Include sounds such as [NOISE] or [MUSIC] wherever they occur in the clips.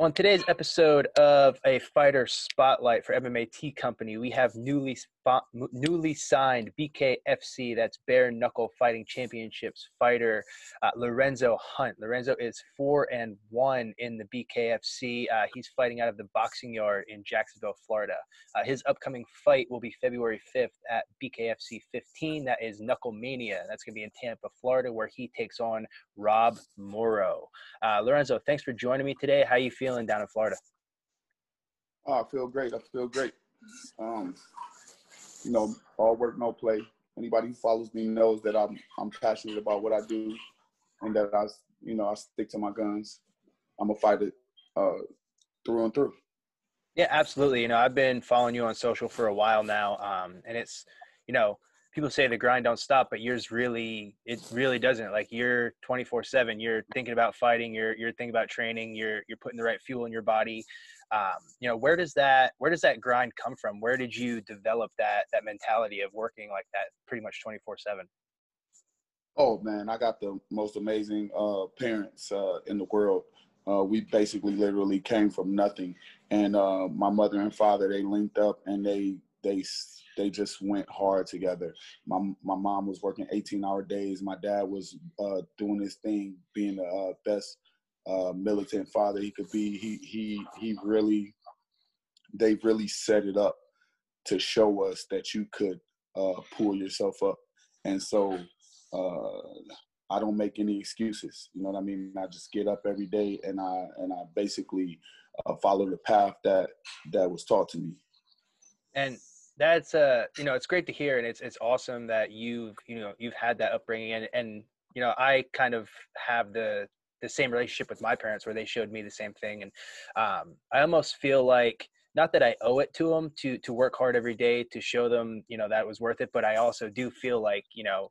On today's episode of a fighter spotlight for MMA T Company, we have newly newly signed BKFC, that's Bare Knuckle Fighting Championships fighter uh, Lorenzo Hunt. Lorenzo is four and one in the BKFC. Uh, he's fighting out of the boxing yard in Jacksonville, Florida. Uh, his upcoming fight will be February 5th at BKFC 15. That is Knuckle Mania. That's going to be in Tampa, Florida, where he takes on Rob Morrow. Uh, Lorenzo, thanks for joining me today. How you feeling down in Florida? Oh, I feel great. I feel great. Um, you know, all work, no play. Anybody who follows me knows that I'm I'm passionate about what I do, and that I, you know, I stick to my guns. I'm a fighter uh, through and through. Yeah, absolutely. You know, I've been following you on social for a while now, um, and it's, you know, people say the grind don't stop, but yours really, it really doesn't. Like you're 24 seven. You're thinking about fighting. You're you're thinking about training. You're you're putting the right fuel in your body um, you know where does that where does that grind come from where did you develop that that mentality of working like that pretty much 24 7 oh man i got the most amazing uh, parents uh, in the world uh, we basically literally came from nothing and uh, my mother and father they linked up and they they they just went hard together my my mom was working 18 hour days my dad was uh, doing his thing being the uh, best uh, militant father he could be. He he he really they really set it up to show us that you could uh, pull yourself up. And so uh, I don't make any excuses. You know what I mean? I just get up every day and I and I basically uh, follow the path that that was taught to me. And that's uh you know it's great to hear and it's it's awesome that you've you know you've had that upbringing and and you know I kind of have the the same relationship with my parents where they showed me the same thing and um, i almost feel like not that i owe it to them to to work hard every day to show them you know that was worth it but i also do feel like you know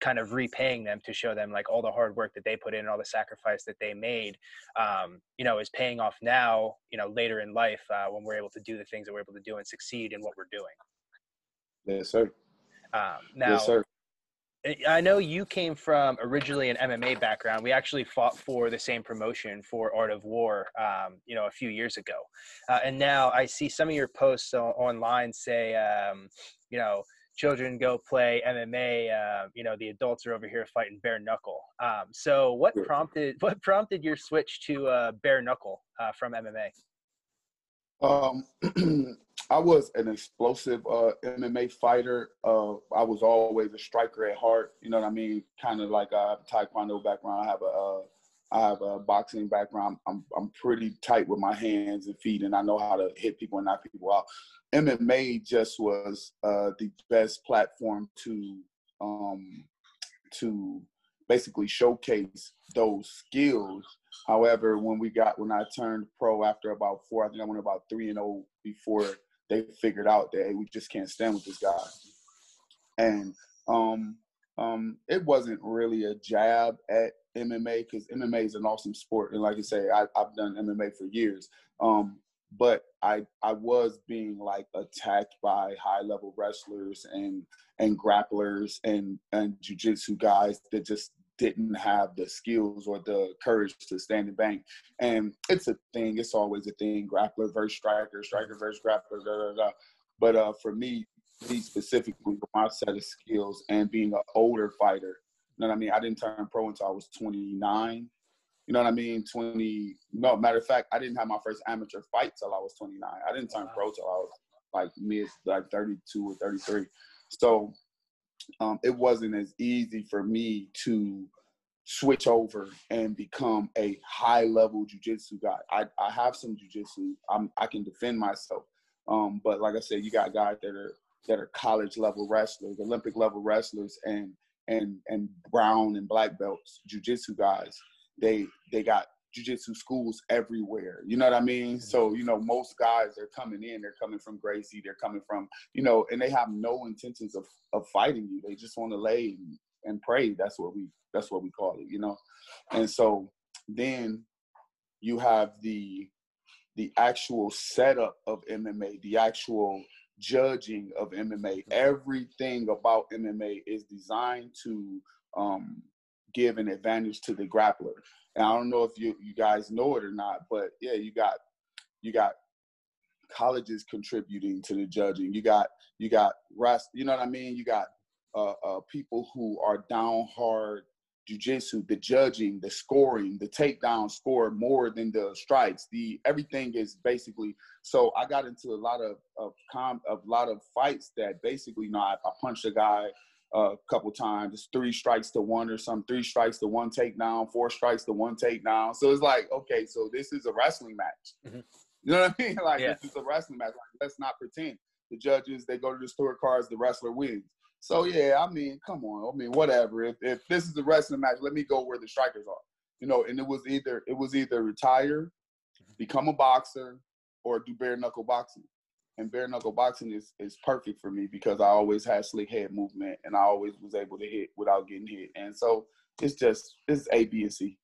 kind of repaying them to show them like all the hard work that they put in and all the sacrifice that they made um, you know is paying off now you know later in life uh, when we're able to do the things that we're able to do and succeed in what we're doing yes sir um, now yes, sir. I know you came from originally an MMA background. We actually fought for the same promotion for Art of War, um, you know, a few years ago. Uh, and now I see some of your posts online say, um, you know, children go play MMA. Uh, you know, the adults are over here fighting bare knuckle. Um, so, what prompted [LAUGHS] what prompted your switch to uh, bare knuckle uh, from MMA? Um, [CLEARS THROAT] I was an explosive uh, MMA fighter. Uh, I was always a striker at heart. You know what I mean? Kind of like I have a taekwondo background. I have a uh, I have a boxing background. I'm I'm pretty tight with my hands and feet, and I know how to hit people and knock people out. MMA just was uh, the best platform to um, to basically showcase those skills. However, when we got when I turned pro after about four, I think I went about three and zero oh before they figured out that hey, we just can't stand with this guy. And um, um, it wasn't really a jab at MMA because MMA is an awesome sport, and like I say, I, have done MMA for years. Um, but I I was being like attacked by high level wrestlers and and grapplers and and jujitsu guys that just didn't have the skills or the courage to stand and bang. And it's a thing. It's always a thing. Grappler versus striker, striker versus grappler. Da, da, da. But uh, for me, me specifically, my set of skills and being an older fighter. You know what I mean? I didn't turn pro until I was 29. You know what I mean? 20. No, matter of fact, I didn't have my first amateur fight till I was 29. I didn't turn pro till I was like mid, like 32 or 33. So um, it wasn't as easy for me to switch over and become a high level jujitsu guy. I, I have some jujitsu. I'm I can defend myself. Um, but like I said, you got guys that are that are college level wrestlers, Olympic level wrestlers, and and and brown and black belts, jujitsu guys. They they got jujitsu schools everywhere. You know what I mean? So, you know, most guys are coming in, they're coming from Gracie, they're coming from, you know, and they have no intentions of, of fighting you. They just want to lay and, and pray. That's what we that's what we call it, you know. And so then you have the the actual setup of MMA, the actual judging of MMA. Everything about MMA is designed to um, give an advantage to the grappler And I don't know if you you guys know it or not, but yeah, you got you got colleges contributing to the judging. You got you got rest. You know what I mean? You got uh, uh, people who are down hard jujitsu, the judging, the scoring, the takedown score more than the strikes. The everything is basically. So I got into a lot of of com of lot of fights that basically, you know, I, I punched a guy a couple times. It's three strikes to one or some three strikes to one takedown, four strikes to one takedown. So it's like, okay, so this is a wrestling match. Mm-hmm. You know what I mean? [LAUGHS] Like yeah. this is a wrestling match. Like, let's not pretend. The judges they go to the store cards, the wrestler wins. So yeah, I mean, come on. I mean, whatever. If if this is a wrestling match, let me go where the strikers are. You know, and it was either it was either retire, become a boxer, or do bare knuckle boxing. And bare knuckle boxing is is perfect for me because I always had slick head movement and I always was able to hit without getting hit. And so it's just it's A, B, and C.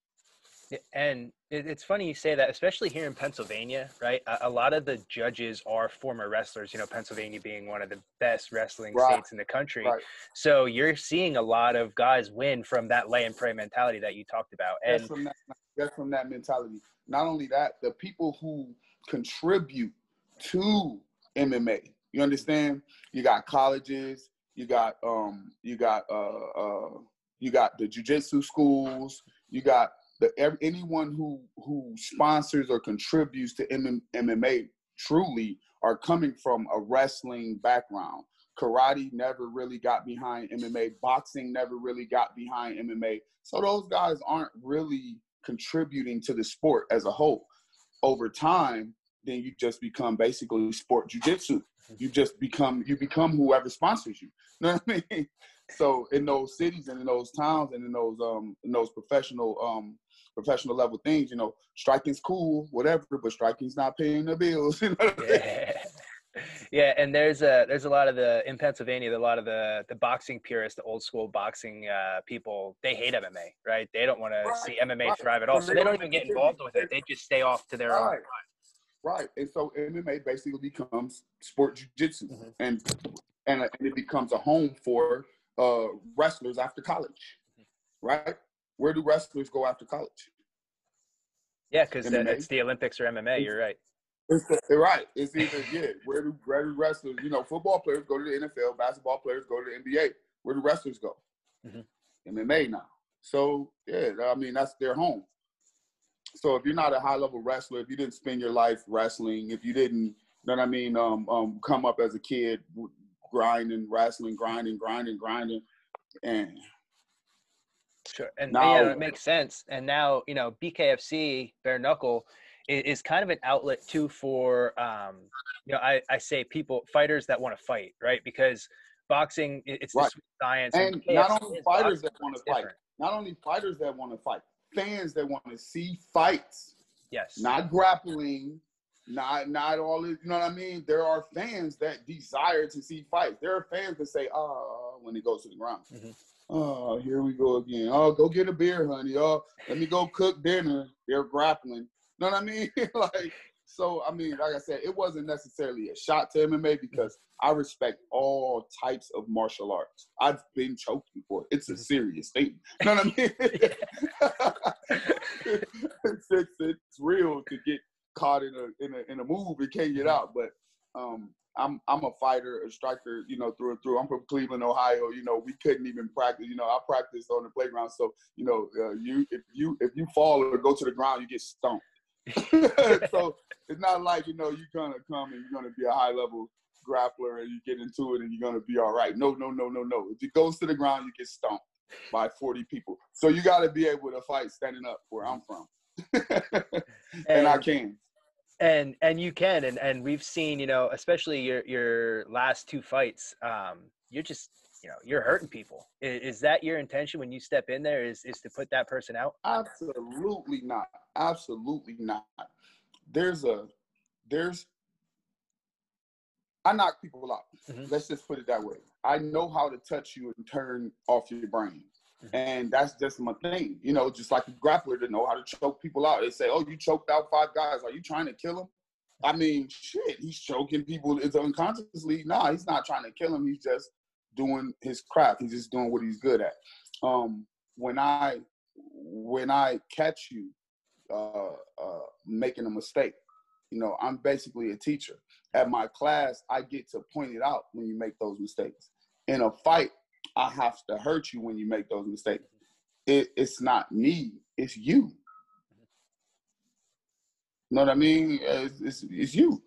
And it's funny you say that, especially here in Pennsylvania, right? A, lot of the judges are former wrestlers, you know, Pennsylvania being one of the best wrestling right. states in the country. Right. So you're seeing a lot of guys win from that lay and pray mentality that you talked about. And that's from that, that's from that mentality. Not only that, the people who contribute to MMA, you understand? You got colleges, you got um, you got uh, uh, you got the jujitsu schools, you got the anyone who who sponsors or contributes to MMA truly are coming from a wrestling background. Karate never really got behind MMA. Boxing never really got behind MMA. So those guys aren't really contributing to the sport as a whole. Over time, then you just become basically sport jujitsu. You just become you become whoever sponsors you. You [LAUGHS] know what I mean? So in those cities and in those towns and in those um in those professional um professional level things. You know, striking's cool, whatever, but striking's not paying the bills. [LAUGHS] You know yeah. [LAUGHS] yeah, and there's a there's a lot of the in Pennsylvania, a lot of the the boxing purists, the old school boxing uh, people, they hate MMA, right? They don't want right, to see MMA right. thrive at all, so they don't even get involved with it. They just stay off to their right. own. Right, and so MMA basically becomes sport jiu-jitsu, mm-hmm. and and it becomes a home for uh, wrestlers after college, mm-hmm. right? where do wrestlers go after college? Yeah, because it's the Olympics or MMA. It's, you're right. It's right. It's either yeah. Where do, where do wrestlers? You know, football players go to the NFL. Basketball players go to the NBA. Where do wrestlers go? Mm-hmm. MMA now. So yeah, I mean that's their home. So if you're not a high level wrestler, if you didn't spend your life wrestling, if you didn't, you know what I mean, um, um, come up as a kid grinding, wrestling, grinding, grinding, grinding, and Sure, and now, yeah, it makes sense. And now you know BKFC bare knuckle is, is kind of an outlet too for um, you know I, I say people fighters that want to fight right because boxing it's right. science and, and not only fighters that want to fight, not only fighters that want to fight, fans that want to see fights. Yes, not grappling, not not all you know what I mean. There are fans that desire to see fights. There are fans that say, "Oh," when it goes to the ground. Mm-hmm. Oh, here we go again. Oh, go get a beer, honey. Oh, let me go cook dinner. They're grappling. You know what I mean? [LAUGHS] like, so I mean, like I said, it wasn't necessarily a shot to MMA because I respect all types of martial arts. I've been choked before. It's a serious thing. You know what I mean? [LAUGHS] it's, it's, it's real to get caught in a in a in a move and can't get out. But um, I'm I'm a fighter, a striker, you know, through and through. I'm from Cleveland, Ohio. You know, we couldn't even practice. You know, I practiced on the playground. So, you know, uh, you if you if you fall or go to the ground, you get stumped. [LAUGHS] so [LAUGHS] it's not like you know you're gonna come and you're gonna be a high level grappler and you get into it and you're gonna be all right. No, no, no, no, no. If it goes to the ground, you get stomped by 40 people. So you got to be able to fight standing up where I'm from, and, [LAUGHS] and I can and and you can and and we've seen you know especially your your last two fights um you're just you know you're hurting people is, is, that your intention when you step in there is is to put that person out absolutely not absolutely not there's a there's i knock people out mm-hmm. let's just put it that way i know how to touch you and turn off your brain Mm-hmm. And that's just my thing, you know, just like a grappler to know how to choke people out. They say, oh, you choked out five guys. Are you trying to kill him? I mean, shit, he's choking people it's unconsciously. Nah, he's not trying to kill him. He's just doing his craft. He's just doing what he's good at. Um, when I when I catch you uh, uh, making a mistake, you know, I'm basically a teacher. At my class, I get to point it out when you make those mistakes. In a fight, I have to hurt you when you make those mistakes. It, it's not me, it's you. Know what I mean? It's, it's, it's you.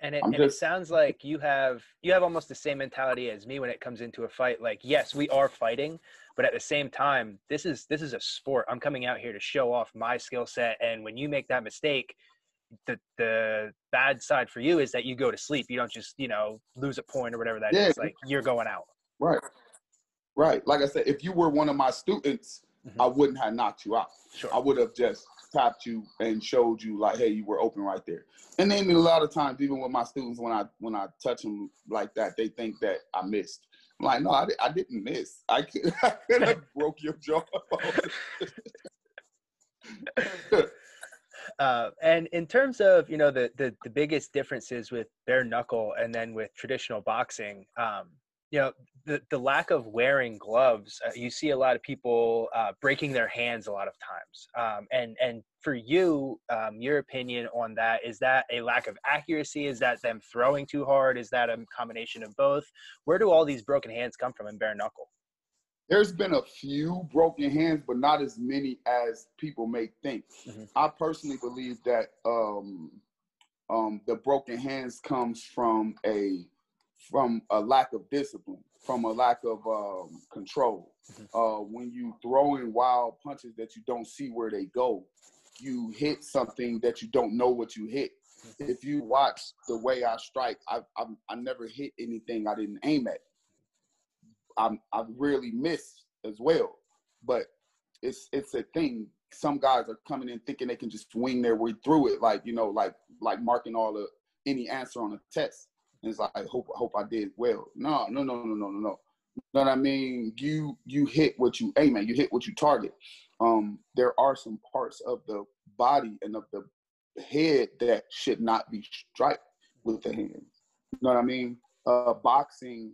And it, and just, it sounds like you have you have almost the same mentality as me when it comes into a fight. Like, yes, we are fighting, but at the same time, this is this is a sport. I'm coming out here to show off my skill set, and when you make that mistake, the the bad side for you is that you go to sleep. You don't just you know lose a point or whatever that yeah. is. Like you're going out. Right. Right. Like I said, if you were one of my students, mm-hmm. I wouldn't have knocked you out. Sure. I would have just tapped you and showed you like, hey, you were open right there. And then a lot of times, even with my students, when I when I touch them like that, they think that I missed. I'm like, no, I, I didn't miss. [LAUGHS] I could, I could have [LAUGHS] broke your jaw. [LAUGHS] uh, and in terms of you know the, the the biggest differences with bare knuckle and then with traditional boxing, um, you know the, the lack of wearing gloves uh, you see a lot of people uh, breaking their hands a lot of times um, and and for you um, your opinion on that is that a lack of accuracy? Is that them throwing too hard? Is that a combination of both? Where do all these broken hands come from in bare knuckle? There's been a few broken hands but not as many as people may think. Mm-hmm. i personally believe that um, um, the broken hands comes from a from a lack of discipline, from a lack of um, control. Mm-hmm. Uh, when you throw in wild punches that you don't see where they go, you hit something that you don't know what you hit. Mm-hmm. If you watch the way I strike, I, I I never hit anything I didn't aim at. I'm I really miss as well, but it's it's a thing. Some guys are coming in thinking they can just wing their way through it, like you know, like like marking all the any answer on a test. And it's like, hope, hope I did well. No, no, no, no, no, no, no. You know what I mean? You you hit what you aim at. You hit what you target. Um, there are some parts of the body and of the head that should not be struck with the hands. You know what I mean? Uh, boxing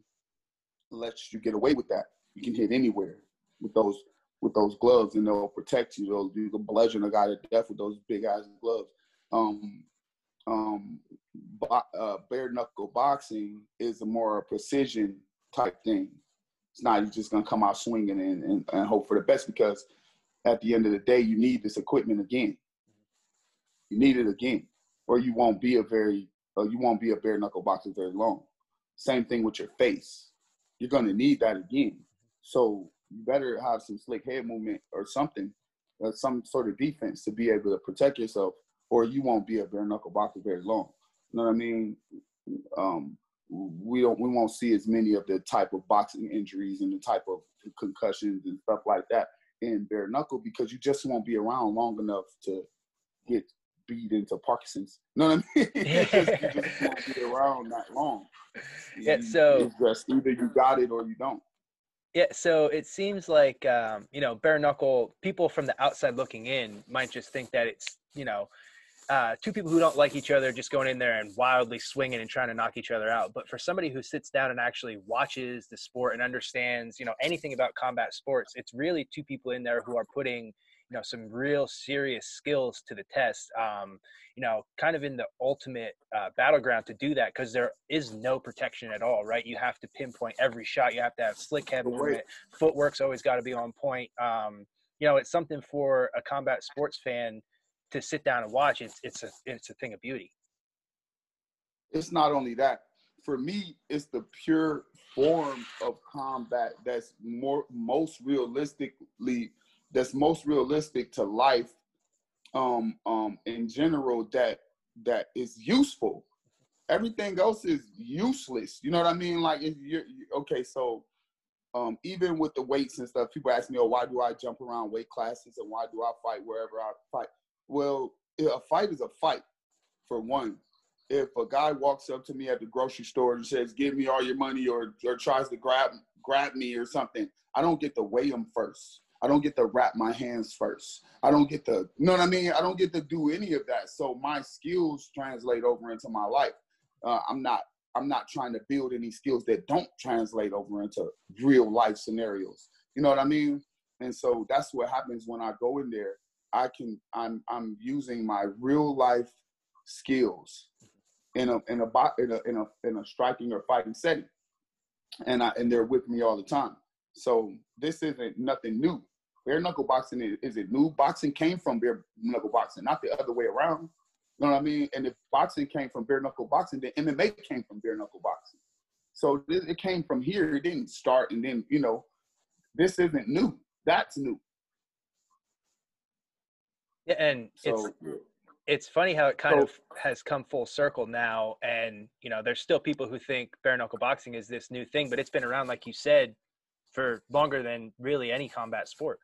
lets you get away with that. You can hit anywhere with those with those gloves, and they'll protect you. They'll you can bludgeon a guy to death with those big ass gloves. Um, um, uh, bare knuckle boxing is a more precision type thing. It's not you're just gonna come out swinging and, and, and hope for the best because at the end of the day, you need this equipment again. You need it again, or you won't be a very, uh, you won't be a bare knuckle boxer very long. Same thing with your face. You're gonna need that again. So you better have some slick head movement or something, uh, some sort of defense to be able to protect yourself or you won't be a bare knuckle boxer very long. You know what I mean? Um, we don't we won't see as many of the type of boxing injuries and the type of concussions and stuff like that in bare knuckle because you just won't be around long enough to get beat into Parkinson's. You know what I mean? [LAUGHS] you just [LAUGHS] won't be around that long. Yeah, so just either you got it or you don't. Yeah, so it seems like um, you know bare knuckle people from the outside looking in might just think that it's you know uh, two people who don't like each other just going in there and wildly swinging and trying to knock each other out. But for somebody who sits down and actually watches the sport and understands, you know, anything about combat sports, it's really two people in there who are putting, you know, some real serious skills to the test. Um, you know, kind of in the ultimate uh, battleground to do that because there is no protection at all, right? You have to pinpoint every shot. You have to have slick head movement. Footwork's always got to be on point. Um, you know, it's something for a combat sports fan to sit down and watch, it's it's a it's a thing of beauty. It's not only that. For me, it's the pure form of combat that's more most realistically that's most realistic to life um um in general that that is useful everything else is useless you know what i mean like if you're okay so um even with the weights and stuff people ask me oh why do i jump around weight classes and why do i fight wherever i fight well, a fight is a fight, for one. If a guy walks up to me at the grocery store and says, "Give me all your money," or or tries to grab grab me or something, I don't get to weigh him first. I don't get to wrap my hands first. I don't get to, you know what I mean? I don't get to do any of that. So my skills translate over into my life. Uh, I'm not I'm not trying to build any skills that don't translate over into real life scenarios. You know what I mean? And so that's what happens when I go in there. I can I'm I'm using my real life skills in a in a in a in a in a striking or fighting setting, and I and they're with me all the time. So this isn't nothing new. Bare knuckle boxing is, is it new? Boxing came from bare knuckle boxing, not the other way around. You know what I mean? And if boxing came from bare knuckle boxing, then MMA came from bare knuckle boxing. So it came from here. It didn't start, and then you know, this isn't new. That's new. Yeah, and so, it's it's funny how it kind so, of has come full circle now, and you know, there's still people who think bare knuckle boxing is this new thing, but it's been around, like you said, for longer than really any combat sport.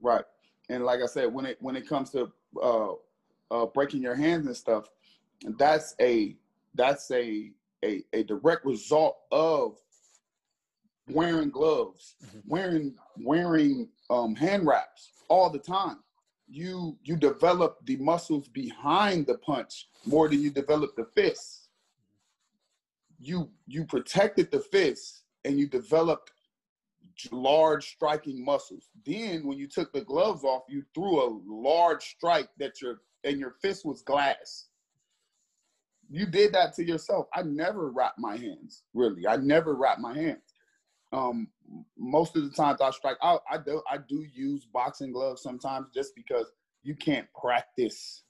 Right, and like I said, when it when it comes to uh, uh, breaking your hands and stuff, that's a that's a a, a direct result of wearing gloves, mm-hmm. wearing wearing um, hand wraps all the time. You you develop the muscles behind the punch more than you develop the fist. You you protected the fist and you developed large striking muscles. Then when you took the gloves off, you threw a large strike that your and your fist was glass you did that to yourself. I never wrap my hands, really. I never wrap my hands. Um, most of the times I strike out, I do I do use boxing gloves sometimes just because you can't practice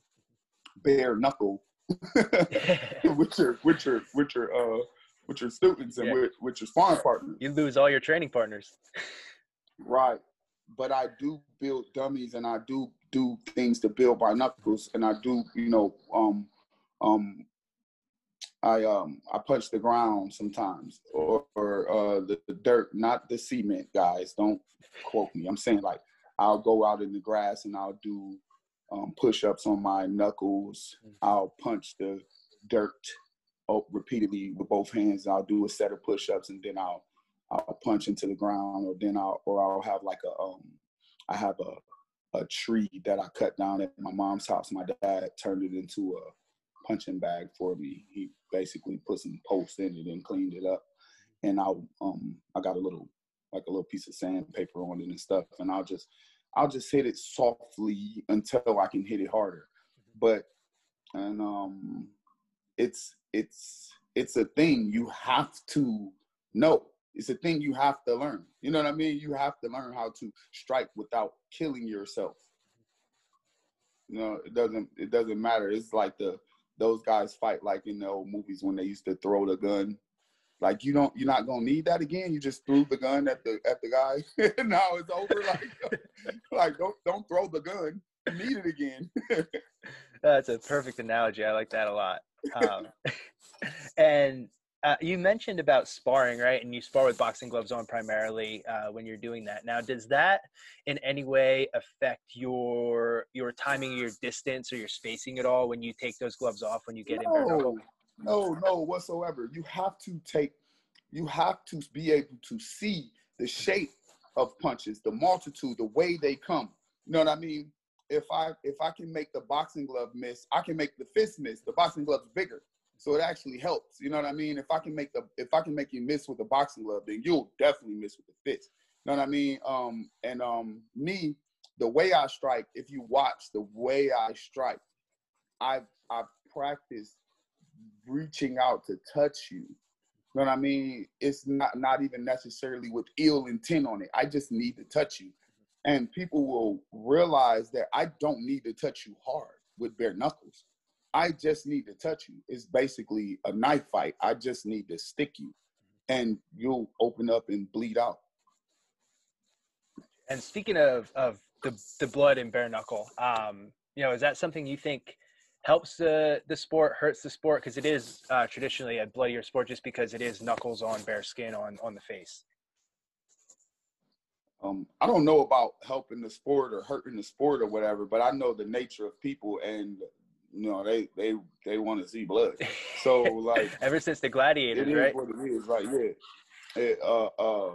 bare knuckle [LAUGHS] with your with your with your uh with your students and yeah. with, with your sparring partners. You lose all your training partners. right. But I do build dummies and I do do things to build my knuckles and I do, you know, um um I um I punch the ground sometimes or, or uh the, the, dirt, not the cement guys. Don't quote me. I'm saying like I'll go out in the grass and I'll do um, push-ups on my knuckles. Mm-hmm. I'll punch the dirt oh, repeatedly with both hands. I'll do a set of push-ups and then I'll I'll punch into the ground or then I'll or I'll have like a um I have a a tree that I cut down at my mom's house. My dad turned it into a punching bag for me. He basically put some posts in it and cleaned it up. And I um I got a little like a little piece of sandpaper on it and stuff. And I'll just I'll just hit it softly until I can hit it harder. But and um it's it's it's a thing you have to know. It's a thing you have to learn. You know what I mean? You have to learn how to strike without killing yourself. You know, it doesn't it doesn't matter. It's like the those guys fight like in the old movies when they used to throw the gun. Like you don't, you're not gonna need that again. You just threw the gun at the at the guy. [LAUGHS] now it's over. Like, [LAUGHS] like don't don't throw the gun. You need it again. [LAUGHS] That's a perfect analogy. I like that a lot. Um, and uh, you mentioned about sparring, right? And you spar with boxing gloves on primarily uh, when you're doing that. Now, does that in any way affect your your timing, your distance, or your spacing at all when you take those gloves off when you get no, in bare No, no, whatsoever. You have to take, you have to be able to see the shape of punches, the multitude, the way they come. You know what I mean? If I if I can make the boxing glove miss, I can make the fist miss. The boxing glove's bigger. So it actually helps. You know what I mean? If I can make the if I can make you miss with a boxing glove, then you'll definitely miss with the fist. You know what I mean? Um, and um, me, the way I strike, if you watch the way I strike, I've I've practiced reaching out to touch you. You know what I mean? It's not not even necessarily with ill intent on it. I just need to touch you. And people will realize that I don't need to touch you hard with bare knuckles. I just need to touch you. It's basically a knife fight. I just need to stick you, and you'll open up and bleed out. And speaking of of the the blood and bare knuckle, um, you know, is that something you think helps the the sport, hurts the sport? Because it is uh, traditionally a bloodier sport, just because it is knuckles on bare skin on on the face. Um, I don't know about helping the sport or hurting the sport or whatever, but I know the nature of people and you know they they they want to see blood. So like [LAUGHS] ever since the gladiators, it right? what it is, right? Yeah. It, uh, uh,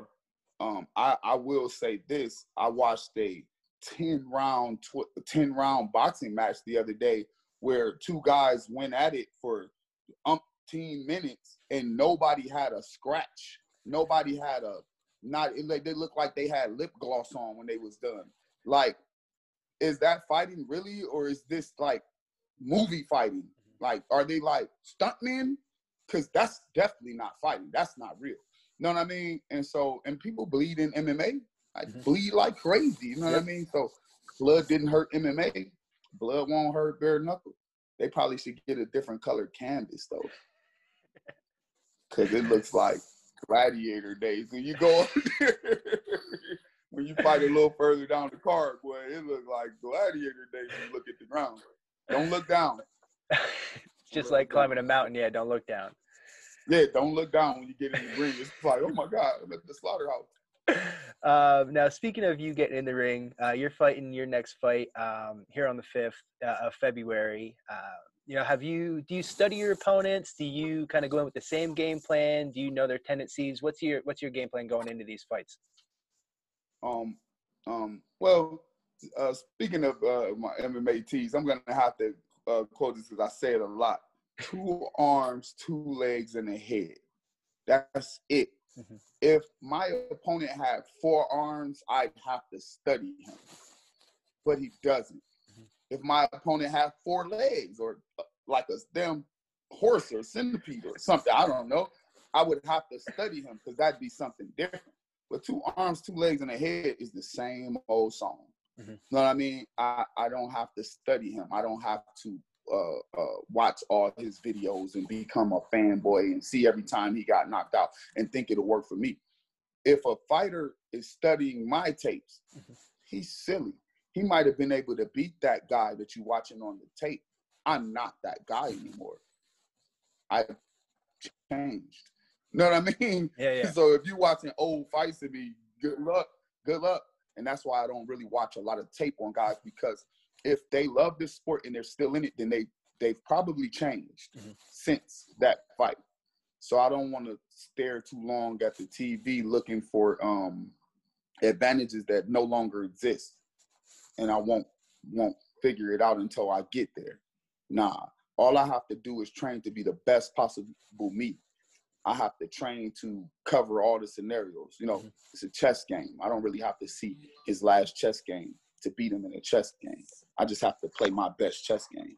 um, I I will say this: I watched a ten round tw- ten round boxing match the other day where two guys went at it for umpteen minutes and nobody had a scratch. Nobody had a not like they look like they had lip gloss on when they was done. Like, is that fighting really, or is this like movie fighting? Like, are they like stuntmen? Because that's definitely not fighting. That's not real. You know what I mean? And so, and people bleed in MMA, like mm-hmm. bleed like crazy. You know yep. what I mean? So, blood didn't hurt MMA. Blood won't hurt bare knuckle. They probably should get a different colored canvas though, [LAUGHS] because it looks like gladiator days when you go up [LAUGHS] there. when you fight a little further down the card, boy, it looks like gladiator days when you look at the ground. Don't look down. it's [LAUGHS] just like climbing a mountain. Yeah, don't look down. Yeah, don't look down when you get in the ring. It's like, oh my God, I'm at the slaughterhouse. [LAUGHS] Um, now, speaking of you getting in the ring, uh, you're fighting your next fight um, here on the fifth uh, of February. Uh, you know, have you do you study your opponents? Do you kind of go in with the same game plan? Do you know their tendencies? What's your what's your game plan going into these fights? Um, um, well, uh, speaking of uh, my MMA tees, I'm gonna have to uh, quote this because I say it a lot. Two arms, two legs, and a head. That's it. Mm-hmm. If my opponent had four arms, I'd have to study him, but he doesn't. Mm-hmm. If my opponent had four legs, or uh, like a damn horse or centipede or something, I don't know, I would have to study him because that'd be something different. But two arms, two legs, and a head is the same old song. Mm-hmm. You know what I mean? I, I don't have to study him. I don't have to uh, uh, watch all his videos and become a fanboy and see every time he got knocked out and think it'll work for me. If a fighter is studying my tapes, mm-hmm. he's silly. He might have been able to beat that guy that you're watching on the tape. I'm not that guy anymore. I changed. You know what I mean? Yeah, yeah. [LAUGHS] So if you're watching old fights of me, good luck. Good luck. And that's why I don't really watch a lot of tape on guys because if they love this sport and they're still in it, then they they've probably changed mm-hmm. since that fight. So I don't want to stare too long at the TV looking for um, advantages that no longer exist, and I won't won't figure it out until I get there. Nah, all I have to do is train to be the best possible me. I have to train to cover all the scenarios. You know, mm-hmm. it's a chess game. I don't really have to see his last chess game to beat him in a chess game. I just have to play my best chess game.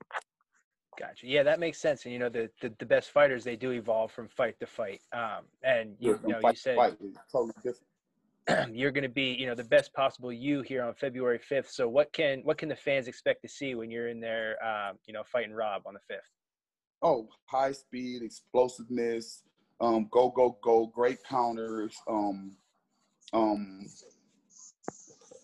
Gotcha. Yeah, that makes sense. And you know, the, the, the best fighters they do evolve from fight to fight. Um, and you, you know, you said totally different. [CLEARS THROAT] you're going to be, you know, the best possible you here on February 5th. So what can what can the fans expect to see when you're in there, um, you know, fighting Rob on the 5th? Oh, high speed, explosiveness, um, go go go, great counters, um, um,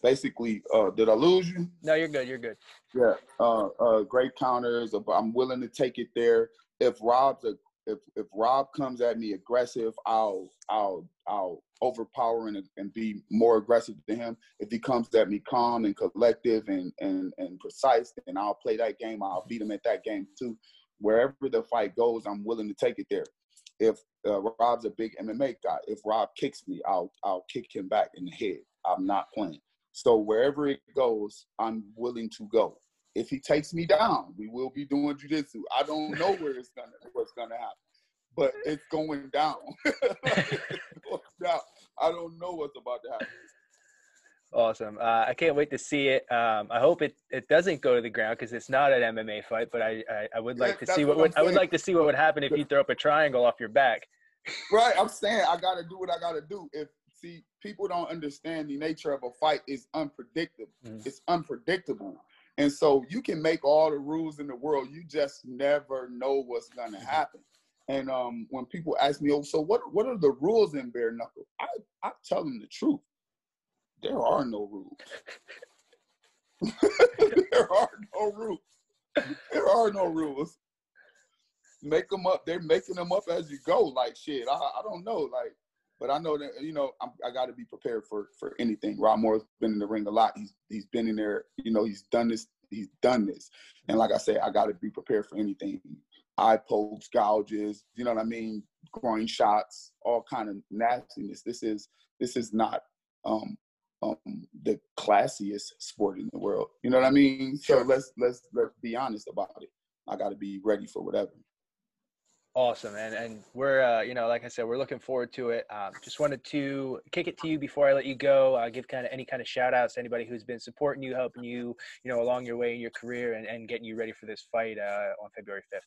basically, uh, did I lose you? No, you're good. You're good. Yeah, uh, uh, great counters. I'm willing to take it there. If Rob's a, if if Rob comes at me aggressive, I'll I'll I'll overpower and, and be more aggressive than him. If he comes at me calm and collective and and and precise, then I'll play that game. I'll beat him at that game too. Wherever the fight goes, I'm willing to take it there. If uh, Rob's a big MMA guy, if Rob kicks me, I'll I'll kick him back in the head. I'm not playing. So wherever it goes, I'm willing to go. If he takes me down, we will be doing jujitsu. I don't [LAUGHS] know where it's gonna what's gonna happen, but it's going down. [LAUGHS] I don't know what's about to happen. Awesome. Uh, I can't wait to see it. Um, I hope it, it doesn't go to the ground because it's not an MMA fight, but I, I, I would like yeah, to see what, would, I would like to see what would happen if you throw up a triangle off your back. Right. I'm saying I got to do what I got to do. If see, people don't understand the nature of a fight is unpredictable. Mm. It's unpredictable. And so you can make all the rules in the world, you just never know what's gonna mm-hmm. happen. And um, when people ask me, "Oh, so what? What are the rules in bare knuckle?" I I tell them the truth. There are no rules. [LAUGHS] there are no rules. There are no rules. Make them up. They're making them up as you go. Like shit. I I don't know. Like but I know that you know I'm, i got to be prepared for for anything. Rob Morrow's been in the ring a lot. He's he's been in there. You know, he's done this. He's done this. And like I said, I got to be prepared for anything. Eye pokes, gouges. You know what I mean? Groin shots, all kind of nastiness. This is this is not um, um, the classiest sport in the world. You know what I mean? So let's let's let's be honest about it. I got to be ready for whatever. Awesome, and and we're uh, you know like I said, we're looking forward to it. Um, just wanted to kick it to you before I let you go. Uh, give kind of any kind of shout outs to anybody who's been supporting you, helping you, you know, along your way in your career, and, and getting you ready for this fight uh, on February fifth.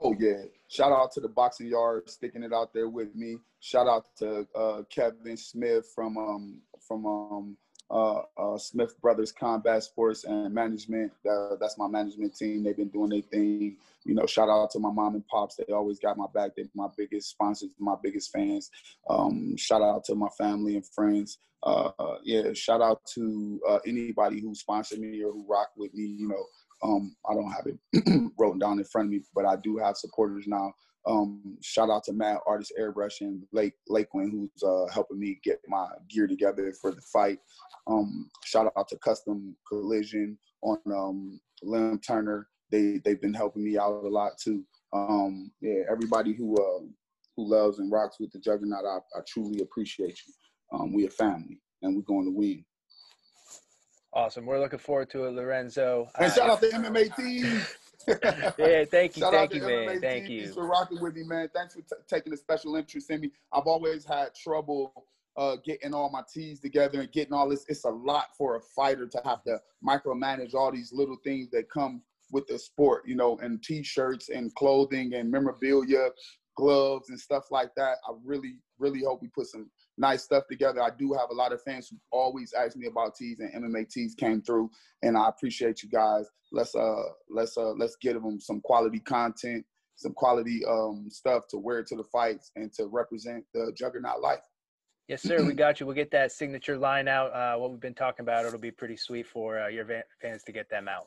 Oh yeah! Shout out to the boxing yard sticking it out there with me. Shout out to uh, Kevin Smith from um, from um, uh, uh, Smith Brothers Combat Sports and Management. Uh, that's my management team. They've been doing their thing. You know, shout out to my mom and pops. They always got my back. They're my biggest sponsors, my biggest fans. Um, shout out to my family and friends. Uh, yeah, shout out to uh, anybody who sponsored me or who rocked with me. You know, um, I don't have it [CLEARS THROAT] written down in front of me, but I do have supporters now. Um, shout out to Matt Artist Airbrush and Lake Lakeland, who's uh, helping me get my gear together for the fight. Um, shout out to Custom Collision on um, Lem Turner. They they've been helping me out a lot too. Um, yeah, everybody who uh, who loves and rocks with the Juggernaut, I, I truly appreciate you. Um, we a family, and we're going to win. Awesome. We're looking forward to it, Lorenzo. And uh, shout out to MMA team. [LAUGHS] yeah, thank you, Shout thank you, man. MMA thank you. for rocking with me, man. Thanks for t- taking a special interest in me. I've always had trouble uh, getting all my teas together and getting all this. It's a lot for a fighter to have to micromanage all these little things that come with the sport, you know, and t-shirts and clothing and memorabilia, gloves and stuff like that. I really, really hope we put some nice stuff together. I do have a lot of fans who always ask me about tees, and MMA tees came through, and I appreciate you guys. Let's uh let's uh let's get them some quality content, some quality um stuff to wear to the fights and to represent the Juggernaut life. Yes, sir. we got you. We'll get that signature line out. Uh, what we've been talking about, it'll be pretty sweet for uh, your fans to get them out.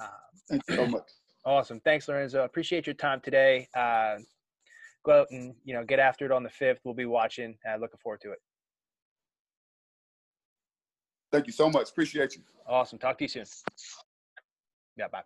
Uh, Thank you so much. [CLEARS THROAT] Awesome. Thanks, Lorenzo. Appreciate your time today. Uh, go out and you know get after it on the fifth. We'll be watching. Uh, looking forward to it. Thank you so much. Appreciate you. Awesome. Talk to you soon. Yeah. Bye.